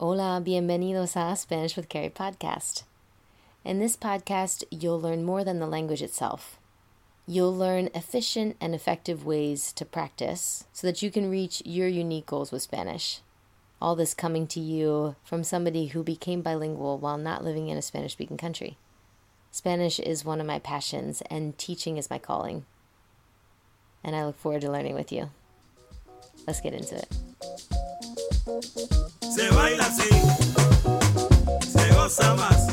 Hola, bienvenidos a Spanish with Kerry podcast. In this podcast, you'll learn more than the language itself. You'll learn efficient and effective ways to practice so that you can reach your unique goals with Spanish. All this coming to you from somebody who became bilingual while not living in a Spanish speaking country. Spanish is one of my passions, and teaching is my calling. And I look forward to learning with you. Let's get into it. Se baila así, se goza más.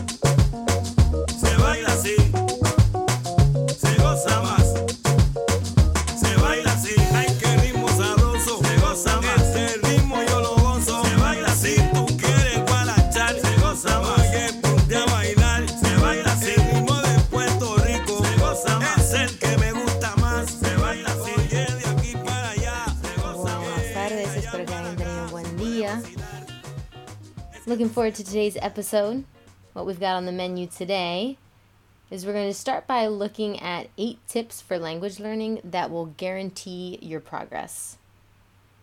Se baila así, se goza más. Se baila así, ay qué ritmo sabroso. Se goza más. Este ritmo yo lo gozo. Se baila así, tú quieres guarachar. Se goza más. Looking forward to today's episode. What we've got on the menu today is we're going to start by looking at eight tips for language learning that will guarantee your progress.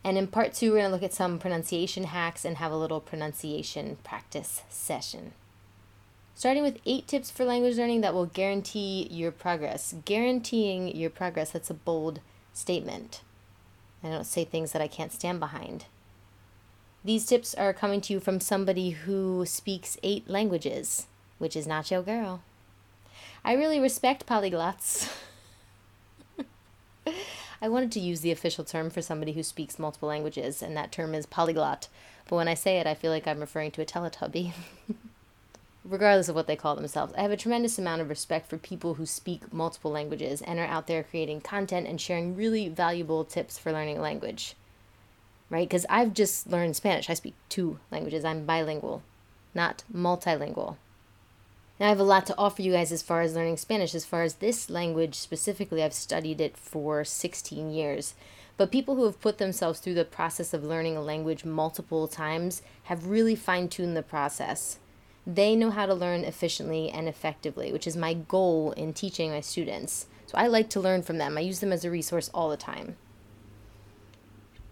And in part two, we're going to look at some pronunciation hacks and have a little pronunciation practice session. Starting with eight tips for language learning that will guarantee your progress. Guaranteeing your progress, that's a bold statement. I don't say things that I can't stand behind. These tips are coming to you from somebody who speaks eight languages, which is not your girl. I really respect polyglots. I wanted to use the official term for somebody who speaks multiple languages, and that term is polyglot. But when I say it, I feel like I'm referring to a Teletubby. Regardless of what they call themselves, I have a tremendous amount of respect for people who speak multiple languages and are out there creating content and sharing really valuable tips for learning a language. Right? Because I've just learned Spanish. I speak two languages. I'm bilingual, not multilingual. Now, I have a lot to offer you guys as far as learning Spanish. As far as this language specifically, I've studied it for 16 years. But people who have put themselves through the process of learning a language multiple times have really fine tuned the process. They know how to learn efficiently and effectively, which is my goal in teaching my students. So I like to learn from them, I use them as a resource all the time.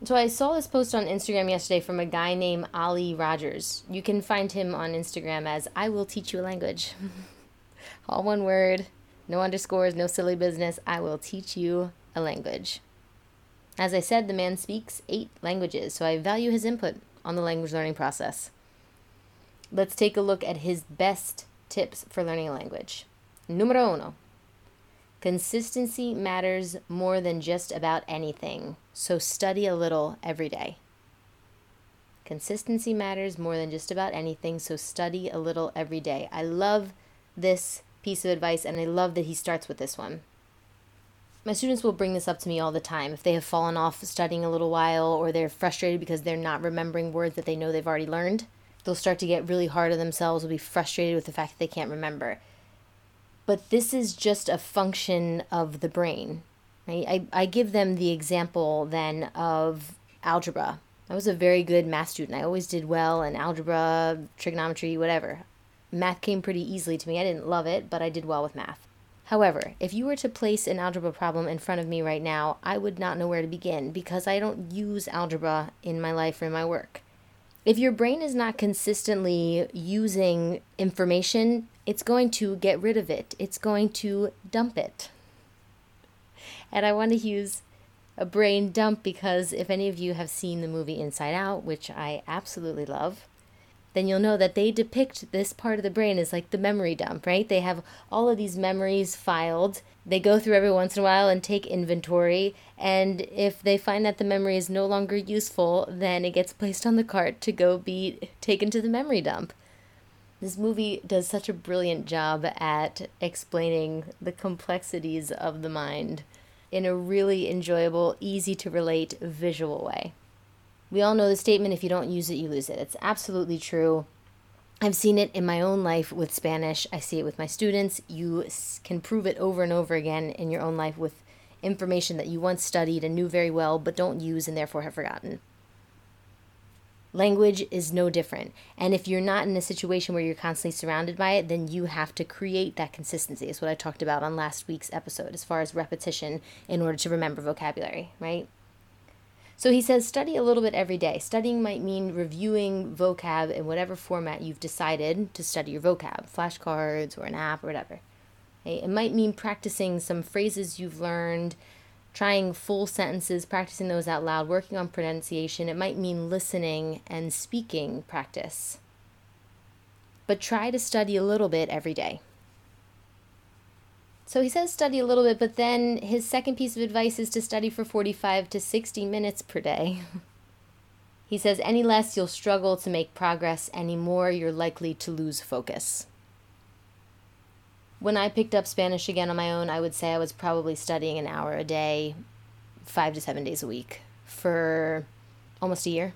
So I saw this post on Instagram yesterday from a guy named Olly Richards. You can find him on Instagram as I will teach you a language. All one word, no underscores, no silly business. I will teach you a language. As I said, the man speaks eight languages, so I value his input on the language learning process. Let's take a look at his best tips for learning a language. Numero uno. Consistency matters more than just about anything, so study a little every day. Consistency matters more than just about anything, so study a little every day. I love this piece of advice and I love that he starts with this one. My students will bring this up to me all the time. If they have fallen off studying a little while or they're frustrated because they're not remembering words that they know they've already learned, they'll start to get really hard on themselves, will be frustrated with the fact that they can't remember. But this is just a function of the brain. Right? I, I give them the example then of algebra. I was a very good math student. I always did well in algebra, trigonometry, whatever. Math came pretty easily to me. I didn't love it, but I did well with math. However, if you were to place an algebra problem in front of me right now, I would not know where to begin because I don't use algebra in my life or in my work. If your brain is not consistently using information, it's going to get rid of it, it's going to dump it. And I want to use a brain dump because if any of you have seen the movie Inside Out, which I absolutely love, then you'll know that they depict this part of the brain as like the memory dump, right? They have all of these memories filed. They go through every once in a while and take inventory. And if they find that the memory is no longer useful, then it gets placed on the cart to go be taken to the memory dump. This movie does such a brilliant job at explaining the complexities of the mind in a really enjoyable, easy to relate visual way. We all know the statement if you don't use it, you lose it. It's absolutely true. I've seen it in my own life with Spanish. I see it with my students. You can prove it over and over again in your own life with information that you once studied and knew very well, but don't use and therefore have forgotten. Language is no different. And if you're not in a situation where you're constantly surrounded by it, then you have to create that consistency. Is what I talked about on last week's episode as far as repetition in order to remember vocabulary, right? So he says study a little bit every day. Studying might mean reviewing vocab in whatever format you've decided to study your vocab, flashcards or an app or whatever. It might mean practicing some phrases you've learned, trying full sentences, practicing those out loud, working on pronunciation. It might mean listening and speaking practice. But try to study a little bit every day. So he says study a little bit, but then his second piece of advice is to study for 45 to 60 minutes per day. he says any less you'll struggle to make progress, any more you're likely to lose focus. When I picked up Spanish again on my own, I would say I was probably studying an hour a day, five to seven days a week for almost a year.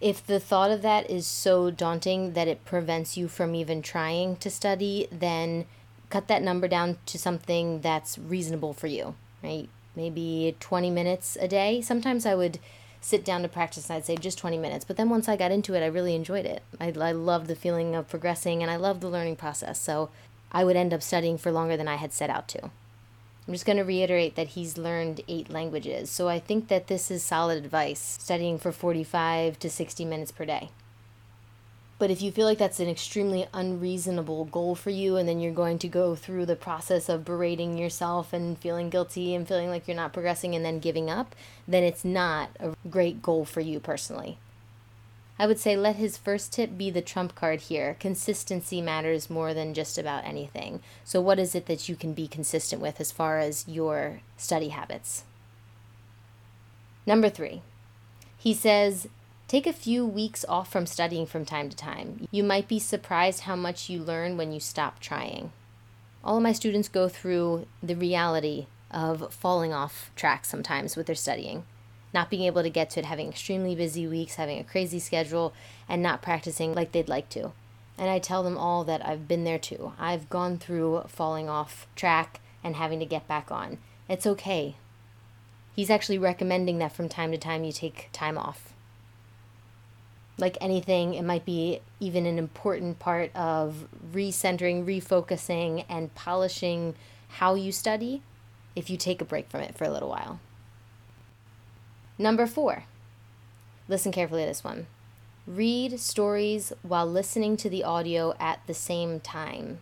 If the thought of that is so daunting that it prevents you from even trying to study, then cut that number down to something that's reasonable for you, right? Maybe 20 minutes a day. Sometimes I would sit down to practice and I'd say just 20 minutes. But then once I got into it, I really enjoyed it. I, I loved the feeling of progressing and I loved the learning process. So I would end up studying for longer than I had set out to. I'm just going to reiterate that he's learned eight languages. So I think that this is solid advice, studying for 45 to 60 minutes per day. But if you feel like that's an extremely unreasonable goal for you, and then you're going to go through the process of berating yourself and feeling guilty and feeling like you're not progressing and then giving up, then it's not a great goal for you personally. I would say let his first tip be the trump card here. Consistency matters more than just about anything. So, what is it that you can be consistent with as far as your study habits? Number three, he says Take a few weeks off from studying from time to time. You might be surprised how much you learn when you stop trying. All of my students go through the reality of falling off track sometimes with their studying, not being able to get to it, having extremely busy weeks, having a crazy schedule, and not practicing like they'd like to. And I tell them all that I've been there too. I've gone through falling off track and having to get back on. It's okay. He's actually recommending that from time to time you take time off like anything, it might be even an important part of recentering, refocusing, and polishing how you study if you take a break from it for a little while. Number four, listen carefully to this one. Read stories while listening to the audio at the same time.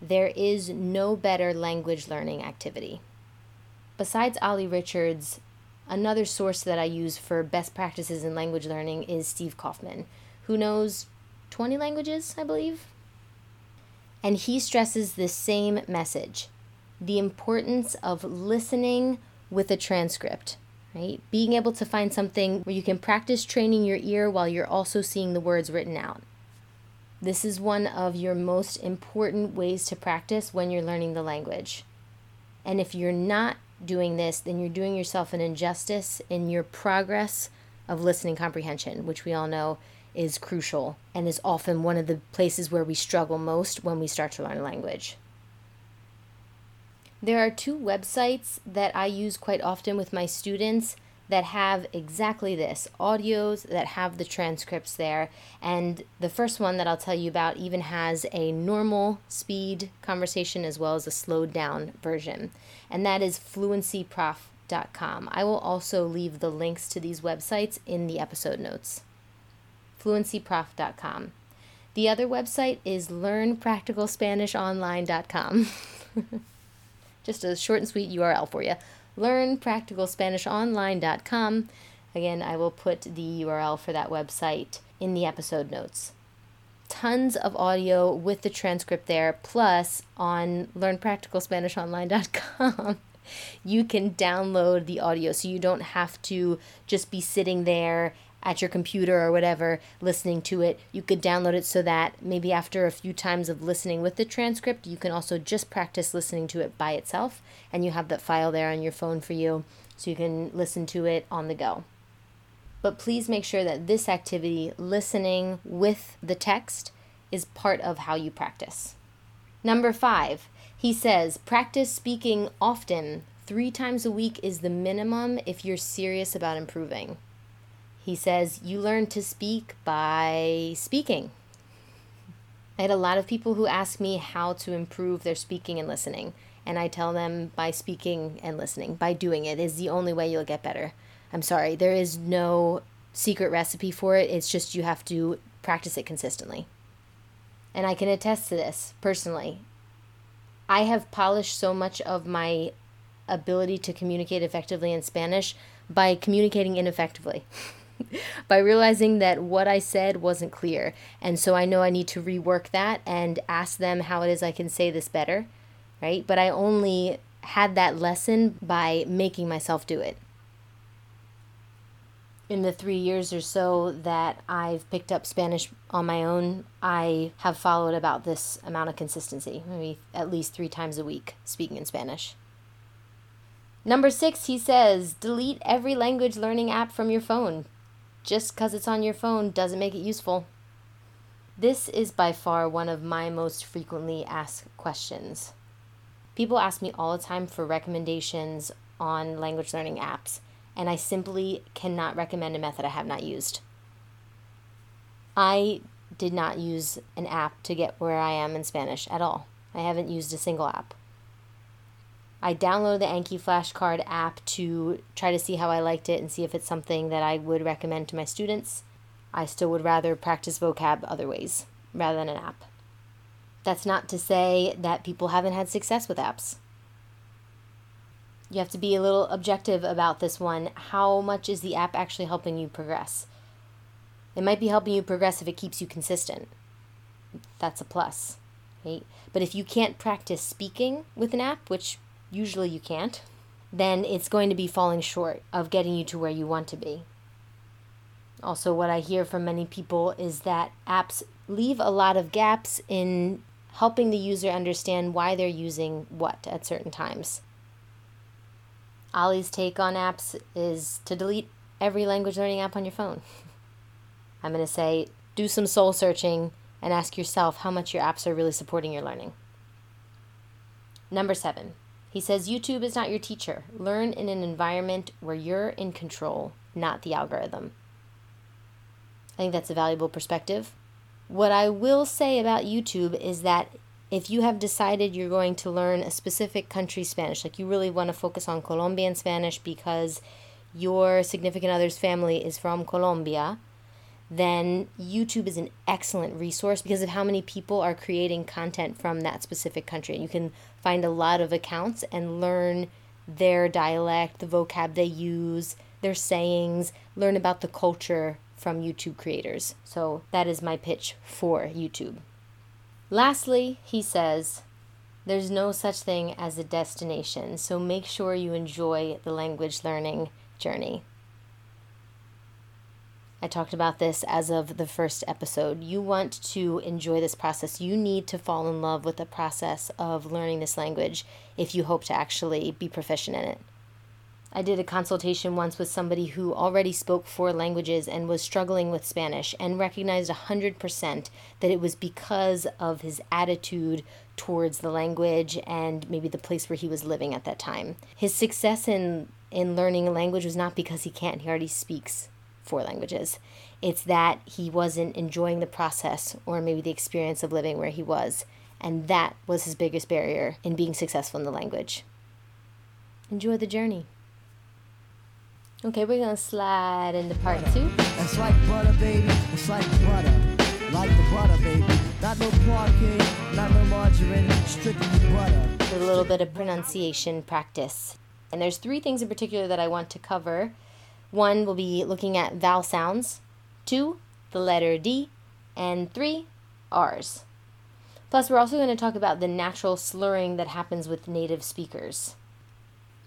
There is no better language learning activity. Besides Olly Richards, Another source that I use for best practices in language learning is Steve Kaufmann, who knows 20 languages, I believe. And he stresses the same message the importance of listening with a transcript, right? Being able to find something where you can practice training your ear while you're also seeing the words written out. This is one of your most important ways to practice when you're learning the language. And if you're not doing this, then you're doing yourself an injustice in your progress of listening comprehension, which we all know is crucial and is often one of the places where we struggle most when we start to learn a language. There are two websites that I use quite often with my students that have exactly this audios that have the transcripts there. And the first one that I'll tell you about even has a normal speed conversation as well as a slowed down version, and that is fluencyprof.com. I will also leave the links to these websites in the episode notes. fluencyprof.com. The other website is learnpracticalspanishonline.com. Just a short and sweet URL for you learnpracticalspanishonline.com. Again, I will put the URL for that website in the episode notes. Tons of audio with the transcript there, plus on learnpracticalspanishonline.com. You can download the audio so you don't have to just be sitting there at your computer or whatever listening to it. You could download it so that maybe after a few times of listening with the transcript, you can also just practice listening to it by itself and you have that file there on your phone for you so you can listen to it on the go. But please make sure that this activity, listening with the text, is part of how you practice. Number five, he says, practice speaking often. Three times a week is the minimum if you're serious about improving. He says, You learn to speak by speaking. I had a lot of people who ask me how to improve their speaking and listening. And I tell them by speaking and listening, by doing it is the only way you'll get better. I'm sorry, there is no secret recipe for it. It's just you have to practice it consistently. And I can attest to this personally. I have polished so much of my ability to communicate effectively in Spanish by communicating ineffectively. by realizing that what I said wasn't clear. And so I know I need to rework that and ask them how it is I can say this better, right? But I only had that lesson by making myself do it. In the three years or so that I've picked up Spanish on my own, I have followed about this amount of consistency, maybe at least three times a week speaking in Spanish. Number six, he says, delete every language learning app from your phone. Just because it's on your phone doesn't make it useful. This is by far one of my most frequently asked questions. People ask me all the time for recommendations on language learning apps, and I simply cannot recommend a method I have not used. I did not use an app to get where I am in Spanish at all. I haven't used a single app. I downloaded the Anki flashcard app to try to see how I liked it and see if it's something that I would recommend to my students. I still would rather practice vocab other ways rather than an app. That's not to say that people haven't had success with apps. You have to be a little objective about this one. How much is the app actually helping you progress? It might be helping you progress if it keeps you consistent. That's a plus, right? But if you can't practice speaking with an app, which usually you can't, then it's going to be falling short of getting you to where you want to be. Also, what I hear from many people is that apps leave a lot of gaps in helping the user understand why they're using what at certain times. Olly's take on apps is to delete every language learning app on your phone. I'm going to say do some soul searching and ask yourself how much your apps are really supporting your learning. Number seven, he says YouTube is not your teacher. Learn in an environment where you're in control, not the algorithm. I think that's a valuable perspective. What I will say about YouTube is that if you have decided you're going to learn a specific country's Spanish, like you really want to focus on Colombian Spanish because your significant other's family is from Colombia, then YouTube is an excellent resource because of how many people are creating content from that specific country. And you can find a lot of accounts and learn their dialect, the vocab they use, their sayings, learn about the culture from YouTube creators. So that is my pitch for YouTube. Lastly, he says, there's no such thing as a destination, so make sure you enjoy the language learning journey. I talked about this as of the first episode. You want to enjoy this process. You need to fall in love with the process of learning this language if you hope to actually be proficient in it. I did a consultation once with somebody who already spoke four languages and was struggling with Spanish and recognized 100% that it was because of his attitude towards the language and maybe the place where he was living at that time. His success in, in learning a language was not because he can't, he already speaks four languages. It's that he wasn't enjoying the process or maybe the experience of living where he was. And that was his biggest barrier in being successful in the language. Enjoy the journey. Okay, we're gonna slide into part two. It's like butter, baby. It's like butter. Like the butter, baby. Not no parquet, not no margarine, strictly butter. a little bit of pronunciation practice. And there's three things in particular that I want to cover. One will be looking at vowel sounds, two, the letter D, and three, R's. Plus, we're also going to talk about the natural slurring that happens with native speakers.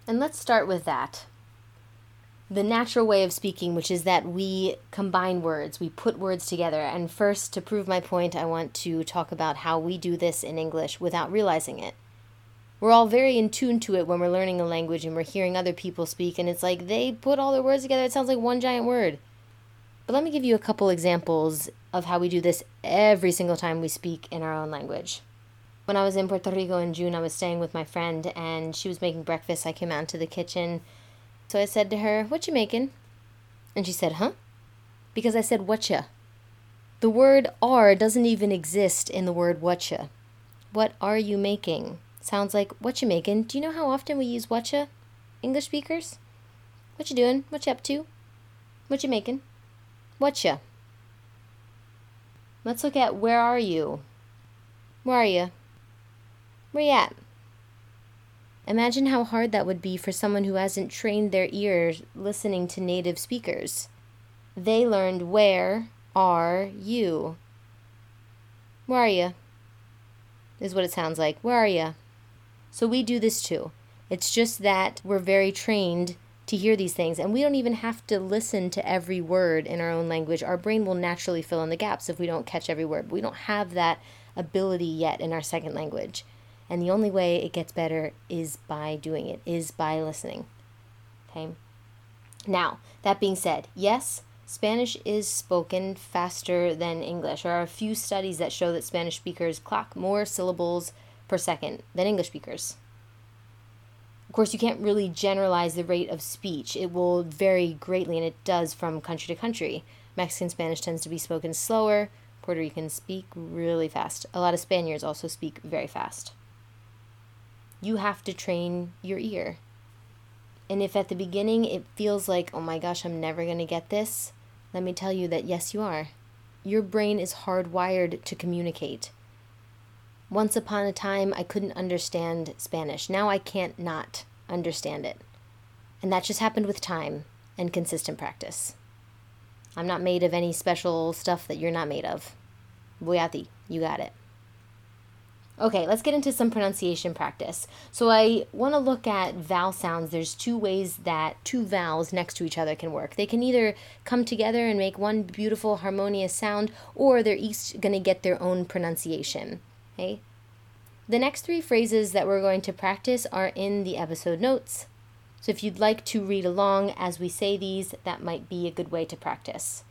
And let's start with that the natural way of speaking, which is that we combine words, we put words together. And first, to prove my point, I want to talk about how we do this in English without realizing it. We're all very in tune to it when we're learning a language and we're hearing other people speak, and it's like they put all their words together, it sounds like one giant word. But let me give you a couple examples of how we do this every single time we speak in our own language. When I was in Puerto Rico in June, I was staying with my friend, and she was making breakfast. I came out into the kitchen so I said to her, What you making? And she said, Huh? Because I said, Whatcha? The word are doesn't even exist in the word whatcha. What are you making? Sounds like what you making. Do you know how often we use whatcha? English speakers? What you doing? What you up to? What you making? What ya? Let's look at where are you? Where are you? Where you at? Imagine how hard that would be for someone who hasn't trained their ears listening to native speakers. They learned where are you? Where are you? Is what it sounds like. Where are you? So we do this too. It's just that we're very trained to hear these things, and we don't even have to listen to every word in our own language. Our brain will naturally fill in the gaps if we don't catch every word. We don't have that ability yet in our second language. And the only way it gets better is by doing it, is by listening. Okay? Now, that being said, yes, Spanish is spoken faster than English. There are a few studies that show that Spanish speakers clock more syllables per second than English speakers. Of course, you can't really generalize the rate of speech. It will vary greatly, and it does from country to country. Mexican Spanish tends to be spoken slower. Puerto Ricans speak really fast. A lot of Spaniards also speak very fast. You have to train your ear. And if at the beginning it feels like, oh my gosh, I'm never going to get this, let me tell you that yes, you are. Your brain is hardwired to communicate. Once upon a time, I couldn't understand Spanish. Now I can't not understand it. And that just happened with time and consistent practice. I'm not made of any special stuff that you're not made of. Voy a ti. You got it. Okay, let's get into some pronunciation practice. So I want to look at vowel sounds. There's two ways that two vowels next to each other can work. They can either come together and make one beautiful harmonious sound, or they're each going to get their own pronunciation. Okay? The next three phrases that we're going to practice are in the episode notes. So if you'd like to read along as we say these, that might be a good way to practice.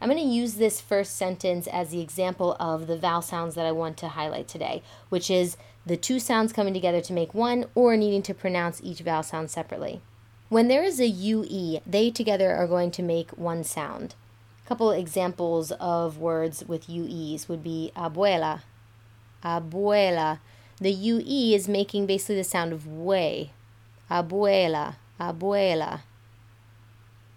I'm going to use this first sentence as the example of the vowel sounds that I want to highlight today, which is the two sounds coming together to make one or needing to pronounce each vowel sound separately. When there is a UE, they together are going to make one sound. A couple examples of words with UEs would be abuela, abuela. The UE is making basically the sound of way. Abuela, abuela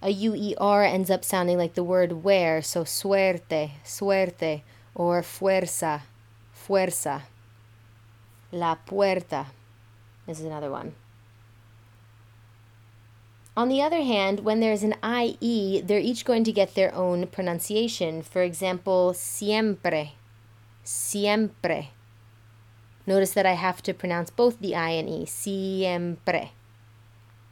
a UER ends up sounding like the word where, so suerte, suerte, or fuerza, fuerza. La puerta this is another one. On the other hand, when there's an IE, they're each going to get their own pronunciation. For example, siempre, siempre. Notice that I have to pronounce both the I and E, siempre.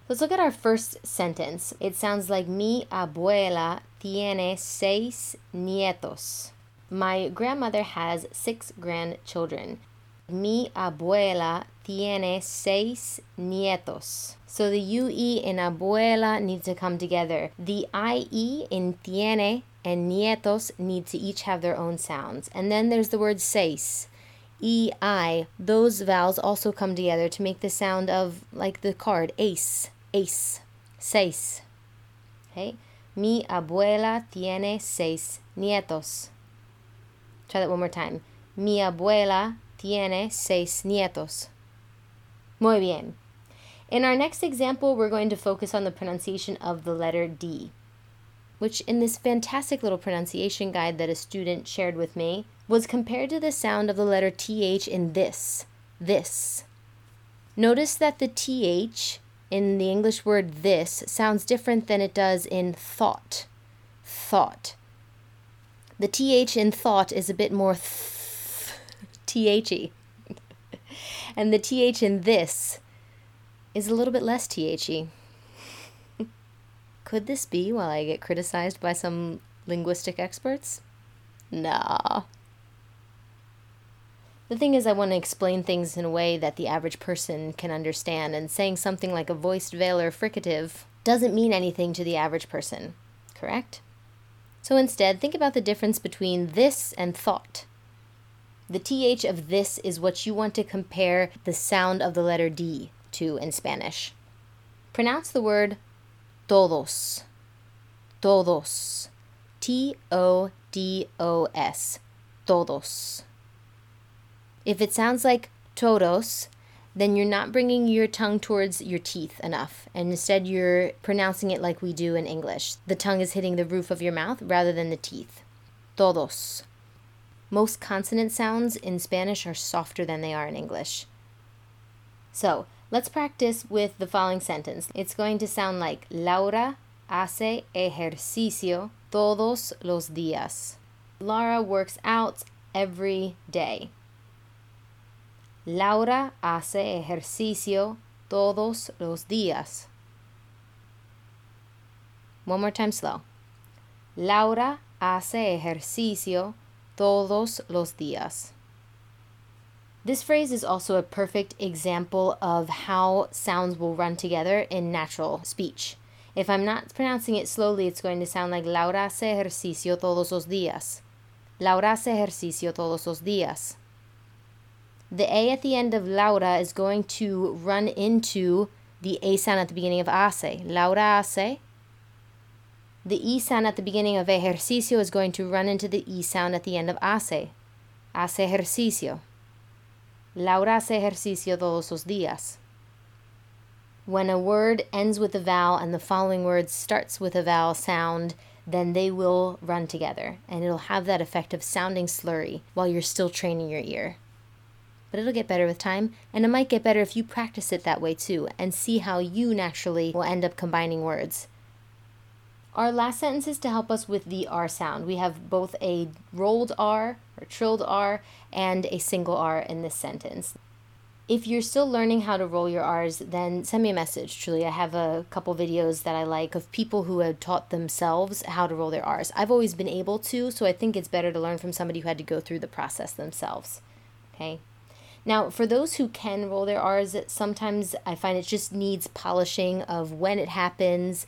Let's look at our first sentence. It sounds like mi abuela tiene seis nietos. My grandmother has six grandchildren. Mi abuela tiene seis nietos. So the UE in abuela need to come together. The IE in tiene and nietos need to each have their own sounds. And then there's the word seis. EI, those vowels also come together to make the sound of like the card ace ace, seis. Okay? Mi abuela tiene seis nietos. Try that one more time. Mi abuela tiene seis nietos. Muy bien. In our next example, we're going to focus on the pronunciation of the letter D, which in this fantastic little pronunciation guide that a student shared with me was compared to the sound of the letter TH in this, this. Notice that the TH in the English word this sounds different than it does in thought. Thought. The th in thought is a bit more th- the. and the th in this is a little bit less the. Could this be while I get criticized by some linguistic experts? Nah. The thing is, I want to explain things in a way that the average person can understand, and saying something like a voiced velar fricative doesn't mean anything to the average person, correct? So instead, think about the difference between this and thought. The th of this is what you want to compare the sound of the letter D to in Spanish. Pronounce the word todos. Todos. T O D O S. Todos. If it sounds like todos, then you're not bringing your tongue towards your teeth enough. And instead, you're pronouncing it like we do in English. The tongue is hitting the roof of your mouth rather than the teeth. Todos. Most consonant sounds in Spanish are softer than they are in English. So, let's practice with the following sentence. It's going to sound like Laura hace ejercicio todos los días. Laura works out every day. Laura hace ejercicio todos los días. One more time slow. Laura hace ejercicio todos los días. This phrase is also a perfect example of how sounds will run together in natural speech. If I'm not pronouncing it slowly, it's going to sound like Laura hace ejercicio todos los días. Laura hace ejercicio todos los días. The A at the end of Laura is going to run into the A sound at the beginning of hace. Laura hace. The E sound at the beginning of ejercicio is going to run into the E sound at the end of hace. Hace ejercicio. Laura hace ejercicio todos los días. When a word ends with a vowel and the following word starts with a vowel sound, then they will run together and it'll have that effect of sounding slurry while you're still training your ear but it'll get better with time. And it might get better if you practice it that way too and see how you naturally will end up combining words. Our last sentence is to help us with the R sound. We have both a rolled R or trilled R and a single R in this sentence. If you're still learning how to roll your R's, then send me a message. Truly, I have a couple videos that I like of people who have taught themselves how to roll their R's. I've always been able to, so I think it's better to learn from somebody who had to go through the process themselves. Okay? Now, for those who can roll their R's, sometimes I find it just needs polishing of when it happens,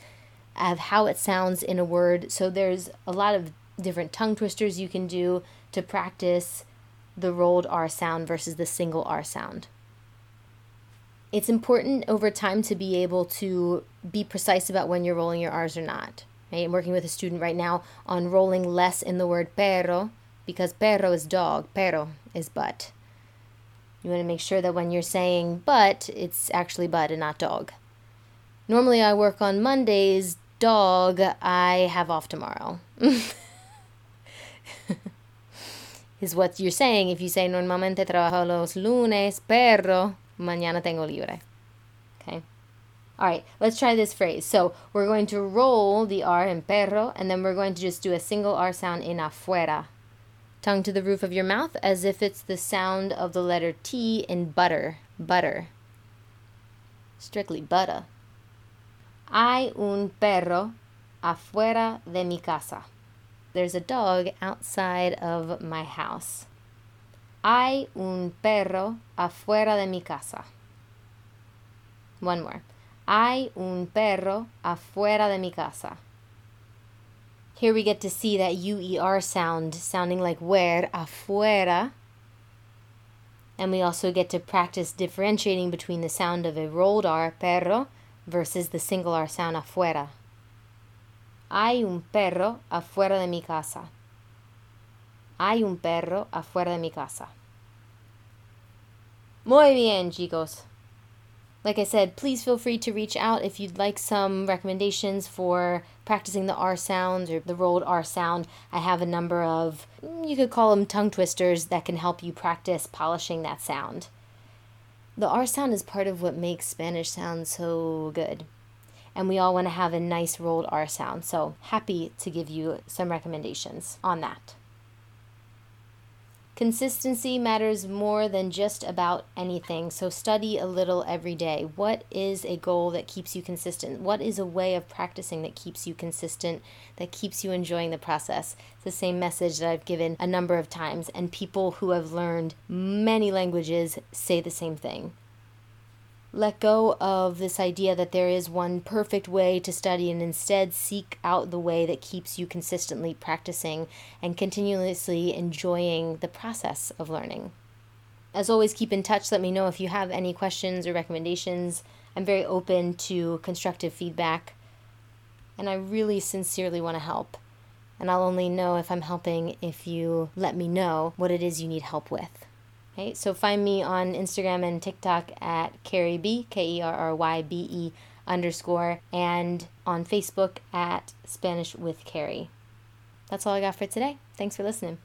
of how it sounds in a word. So there's a lot of different tongue twisters you can do to practice the rolled R sound versus the single R sound. It's important over time to be able to be precise about when you're rolling your R's or not. Right? I'm working with a student right now on rolling less in the word perro because perro is dog, perro is butt. You want to make sure that when you're saying but, it's actually but and not dog. Normally I work on Mondays, dog, I have off tomorrow. is what you're saying if you say normalmente trabajo los lunes, pero mañana tengo libre. Okay? All right, let's try this phrase. So we're going to roll the R in perro, and then we're going to just do a single R sound in afuera tongue to the roof of your mouth as if it's the sound of the letter T in butter. Butter. Strictly butter. Hay un perro afuera de mi casa. There's a dog outside of my house. Hay un perro afuera de mi casa. One more. Hay un perro afuera de mi casa. Here we get to see that UER sound, sounding like where, afuera. And we also get to practice differentiating between the sound of a rolled R, perro, versus the single R sound, afuera. Hay un perro afuera de mi casa. Hay un perro afuera de mi casa. Muy bien, chicos. Like I said, please feel free to reach out if you'd like some recommendations for practicing the R sounds or the rolled R sound. I have a number of, mm, you could call them tongue twisters that can help you practice polishing that sound. The R sound is part of what makes Spanish sound so good. And we all want to have a nice rolled R sound. So happy to give you some recommendations on that. Consistency matters more than just about anything, so study a little every day. What is a goal that keeps you consistent? What is a way of practicing that keeps you consistent, that keeps you enjoying the process? It's the same message that I've given a number of times, and people who have learned many languages say the same thing let go of this idea that there is one perfect way to study and instead seek out the way that keeps you consistently practicing and continuously enjoying the process of learning. As always, keep in touch. Let me know if you have any questions or recommendations. I'm very open to constructive feedback, and I really sincerely want to help. And I'll only know if I'm helping if you let me know what it is you need help with. Okay, so find me on Instagram and TikTok at Kerry B, K E R R Y B E underscore, and on Facebook at Spanish with Kerry. That's all I got for today. Thanks for listening.